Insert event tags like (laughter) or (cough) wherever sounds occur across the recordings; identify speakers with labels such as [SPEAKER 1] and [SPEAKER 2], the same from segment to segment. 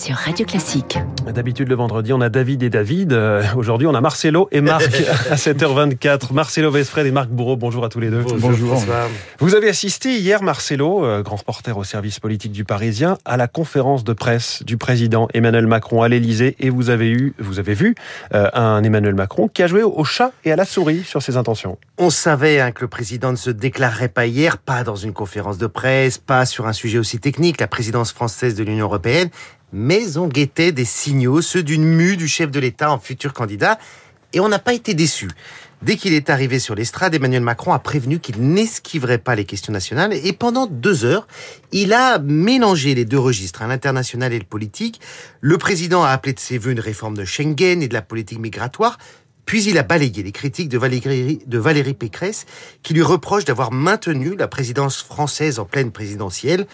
[SPEAKER 1] sur Radio Classique.
[SPEAKER 2] D'habitude, le vendredi, on a David et David. Euh, Aujourd'hui, on a Marcelo et Marc (laughs) à 7h24. Marcelo Vesfred et Marc Bourreau, bonjour à tous les deux.
[SPEAKER 3] Bonjour.
[SPEAKER 2] Vous avez assisté hier, Marcelo, euh, grand reporter au service politique du Parisien, à la conférence de presse du président Emmanuel Macron à l'Elysée et vous avez eu, vous avez vu euh, un Emmanuel Macron qui a joué au chat et à la souris sur ses intentions.
[SPEAKER 3] On savait hein, que le président ne se déclarerait pas hier, pas dans une conférence de presse, pas sur un sujet aussi technique, la présidence française de l'Union européenne, mais on guettait des signaux, ceux d'une mue du chef de l'État en futur candidat, et on n'a pas été déçus. Dès qu'il est arrivé sur l'estrade, Emmanuel Macron a prévenu qu'il n'esquiverait pas les questions nationales et pendant deux heures, il a mélangé les deux registres, hein, l'international et le politique. Le président a appelé de ses voeux une réforme de Schengen et de la politique migratoire, puis il a balayé les critiques de Valérie, de Valérie Pécresse qui lui reproche d'avoir maintenu la présidence française en pleine présidentielle.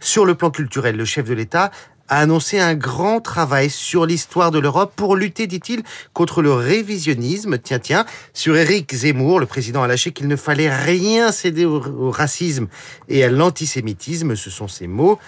[SPEAKER 3] Sur le plan culturel, le chef de l'État a annoncé un grand travail sur l'histoire de l'Europe pour lutter, dit-il, contre le révisionnisme. Tiens, tiens, sur Éric Zemmour, le président a lâché qu'il ne fallait rien céder au, racisme et à l'antisémitisme, ce sont ses mots.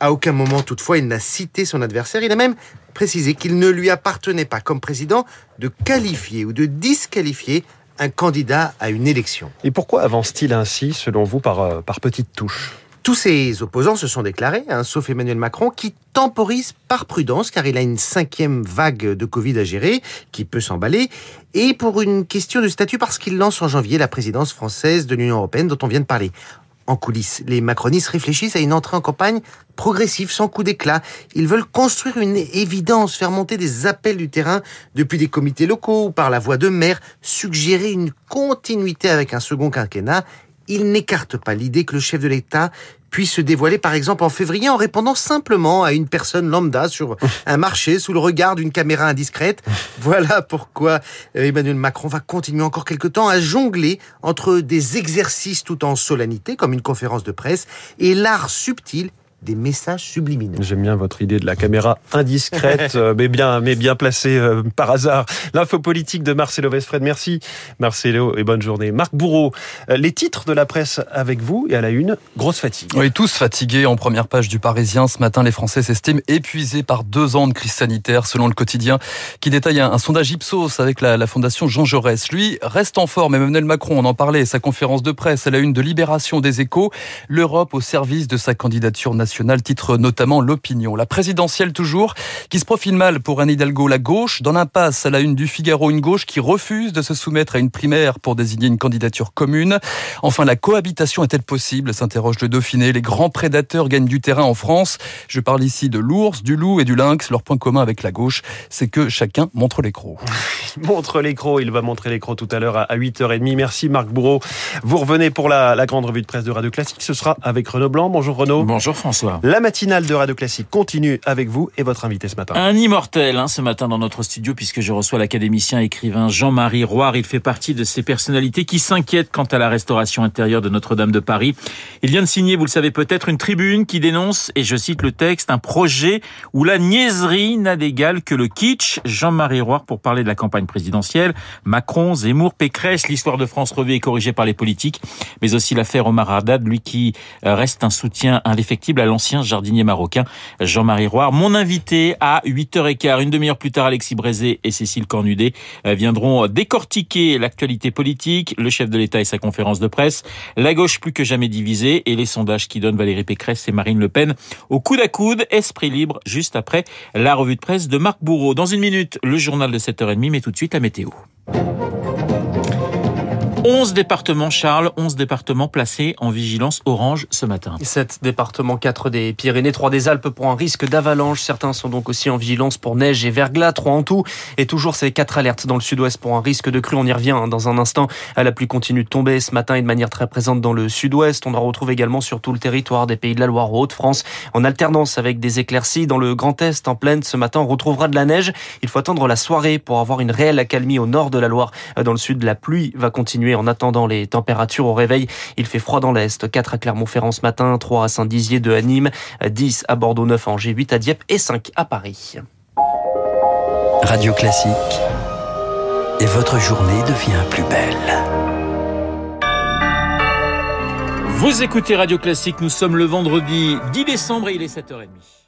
[SPEAKER 3] À aucun moment, toutefois, il n'a cité son adversaire. Il a même précisé qu'il ne lui appartenait pas, comme président, de qualifier ou de disqualifier un candidat à une élection.
[SPEAKER 2] Et pourquoi avance-t-il ainsi, selon vous, par, euh, par petites touches?
[SPEAKER 3] Tous ses opposants se sont déclarés, hein, sauf Emmanuel Macron, qui temporise par prudence, car il a une cinquième vague de Covid à gérer, qui peut s'emballer, et pour une question de statut, parce qu'il lance en janvier la présidence française de l'Union européenne dont on vient de parler. En coulisses, les macronistes réfléchissent à une entrée en campagne progressive, sans coup d'éclat. Ils veulent construire une évidence, faire monter des appels du terrain depuis des comités locaux ou par la voix de maire, suggérer une continuité avec un second quinquennat il n'écarte pas l'idée que le chef de l'État puisse se dévoiler par exemple en février en répondant simplement à une personne lambda sur un marché sous le regard d'une caméra indiscrète. (laughs) Voilà pourquoi euh, Emmanuel Macron va continuer encore quelque temps à jongler entre des exercices tout en solennité comme une conférence de presse et l'art subtil des messages subliminaux.
[SPEAKER 2] J'aime bien votre idée de la caméra indiscrète, (laughs) euh, mais bien, mais bien placée euh, par hasard. L'info politique de Marcelo Vesfred. Merci Marcelo et bonne journée. Marc Bourreau, euh, les titres de la presse avec vous et à la une, grosse fatigue.
[SPEAKER 4] Oui, tous fatigués en première page du Parisien. Ce matin, les Français s'estiment épuisés par deux ans de crise sanitaire, selon le quotidien, qui détaille un, un sondage Ipsos avec la, la, Fondation Jean Jaurès. Lui reste en forme. Emmanuel Macron, on en parlait, sa conférence de presse à la une de Libération des Échos, l'Europe au service de sa candidature nationale titre notamment l'opinion. La présidentielle toujours, qui se profile mal pour Anne Hidalgo, la gauche, dans l'impasse à la une du Figaro, une gauche qui refuse de se soumettre à une primaire pour désigner une candidature commune. Enfin, la cohabitation est-elle possible s'interroge le Dauphiné. Les grands prédateurs gagnent du terrain en France. Je parle ici de l'ours, du loup et du lynx. Leur point commun avec la gauche, c'est que chacun montre l'écrou. (laughs)
[SPEAKER 2] montre l'écrou, il va montrer l'écrou tout à l'heure à 8h30. Merci Marc Bourreau. Vous revenez pour la, la grande revue de presse de Radio Classique. Ce sera avec Renaud Blanc. Bonjour Renaud.
[SPEAKER 5] Bonjour François.
[SPEAKER 2] La matinale de Radio Classique continue avec vous et votre invité ce matin.
[SPEAKER 5] Un immortel hein, ce matin dans notre studio puisque je reçois l'académicien écrivain Jean-Marie Roire. Il fait partie de ces personnalités qui s'inquiètent quant à la restauration intérieure de Notre-Dame de Paris. Il vient de signer, vous le savez peut-être, une tribune qui dénonce, et je cite le texte, un projet où la niaiserie n'a d'égal que le kitsch. Jean-Marie Roire pour parler de la campagne présidentielle. Macron, Zemmour, Pécresse, l'histoire de France revue et corrigée par les politiques, mais aussi l'affaire Omar Haddad, lui qui euh, reste un soutien indéfectible à l'ancien jardinier marocain Jean-Marie Roire. Mon invité à 8h15, une demi-heure plus tard, Alexis Brézé et Cécile Cornudet euh, viendront décortiquer l'actualité politique, le chef de l'État et sa conférence de presse, la gauche plus que jamais divisée et les sondages qui donnent Valérie Pécresse et Marine Le Pen au coude à coude, esprit libre, juste après la revue de presse de Marc Bourreau. Dans une minute, le journal de 7h30, mais tout de suite la météo. 11 départements, Charles, 11 départements placés en vigilance orange ce matin.
[SPEAKER 6] 7 départements, 4 des Pyrénées, 3 des Alpes pour un risque d'avalanche. Certains sont donc aussi en vigilance pour neige et verglas, 3 en tout. Et toujours ces 4 alertes dans le sud-ouest pour un risque de crue. On y revient hein, dans un instant. La pluie continue de tomber ce matin et de manière très présente dans le sud-ouest. On en retrouve également sur tout le territoire des pays de la Loire, Haute-France, en alternance avec des éclaircies. Dans le Grand Est, en pleine, ce matin, on retrouvera de la neige. Il faut attendre la soirée pour avoir une réelle accalmie au nord de la Loire. Dans le sud, la pluie va continuer en attendant les températures au réveil. Il fait froid dans l'Est, 4 à Clermont-Ferrand ce matin, 3 à Saint-Dizier, 2 à Nîmes, 10 à Bordeaux, 9 à Angers, 8 à Dieppe et 5 à Paris.
[SPEAKER 1] Radio Classique. Et votre journée devient plus belle.
[SPEAKER 5] Vous écoutez Radio Classique, nous sommes le vendredi 10 décembre et il est 7h30.